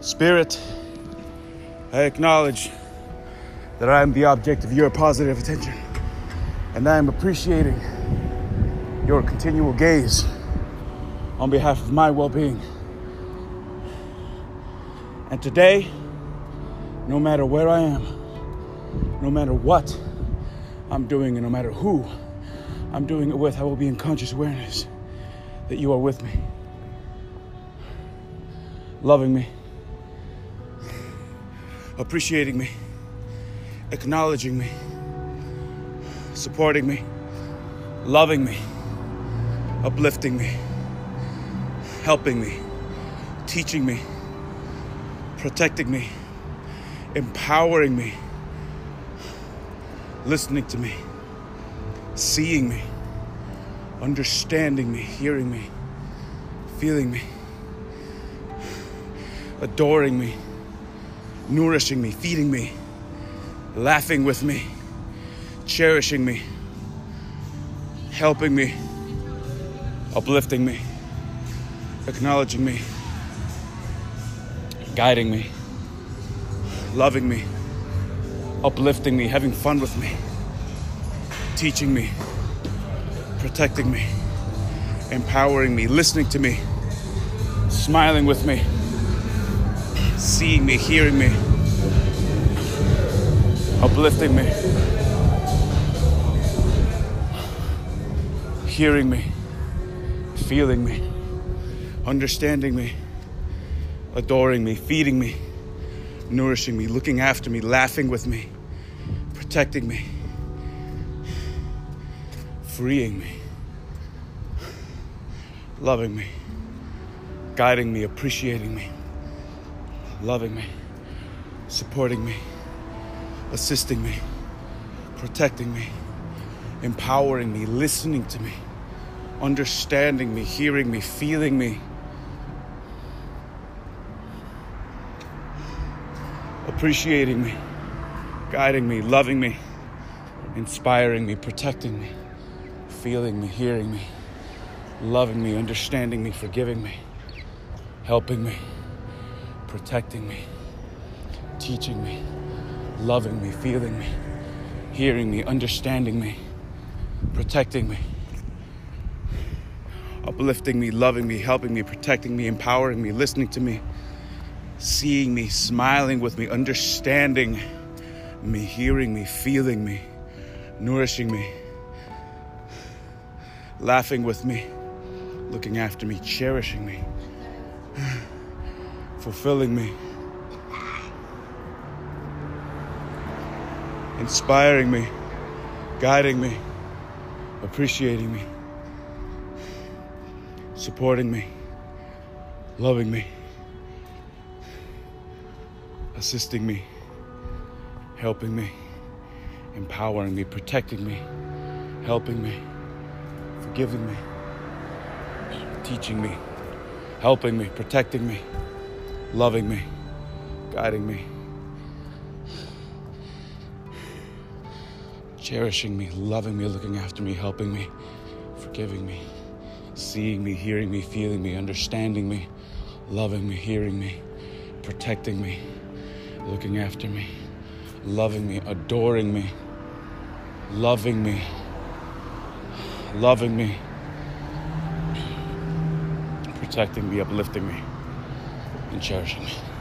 Spirit, I acknowledge that I am the object of your positive attention, and I am appreciating your continual gaze on behalf of my well being. And today, no matter where I am, no matter what I'm doing, and no matter who I'm doing it with, I will be in conscious awareness that you are with me, loving me, appreciating me, acknowledging me, supporting me, loving me, uplifting me, helping me, teaching me, protecting me, empowering me, listening to me, seeing me, understanding me, hearing me, feeling me, adoring me, nourishing me, feeding me, laughing with me, cherishing me, helping me, uplifting me, acknowledging me, guiding me, loving me, uplifting me, having fun with me, teaching me, protecting me, empowering me, listening to me, smiling with me, seeing me, hearing me, uplifting me, hearing me, feeling me, understanding me, adoring me, feeding me, nourishing me, looking after me, laughing with me, protecting me, freeing me, loving me, guiding me, appreciating me, loving me, supporting me, assisting me, protecting me, empowering me, listening to me, understanding me, hearing me, feeling me. Appreciating me, guiding me, loving me, inspiring me, protecting me, feeling me, hearing me, loving me, understanding me, forgiving me, helping me, protecting me, teaching me, loving me, feeling me, hearing me, understanding me, protecting me, uplifting me, loving me, helping me, protecting me, empowering me, listening to me, seeing me, smiling with me, understanding me, hearing me, feeling me, nourishing me, laughing with me, looking after me, cherishing me, fulfilling me, inspiring me, guiding me, appreciating me, supporting me, loving me, assisting me, helping me, empowering me, protecting me, helping me, forgiving me, teaching me, helping me, protecting me, loving me, guiding me, cherishing me, loving me, looking after me, helping me, forgiving me, seeing me, hearing me, feeling me, understanding me, loving me, hearing me, protecting me, looking after me, loving me, adoring me, loving me, loving me, protecting me, uplifting me, and cherishing me.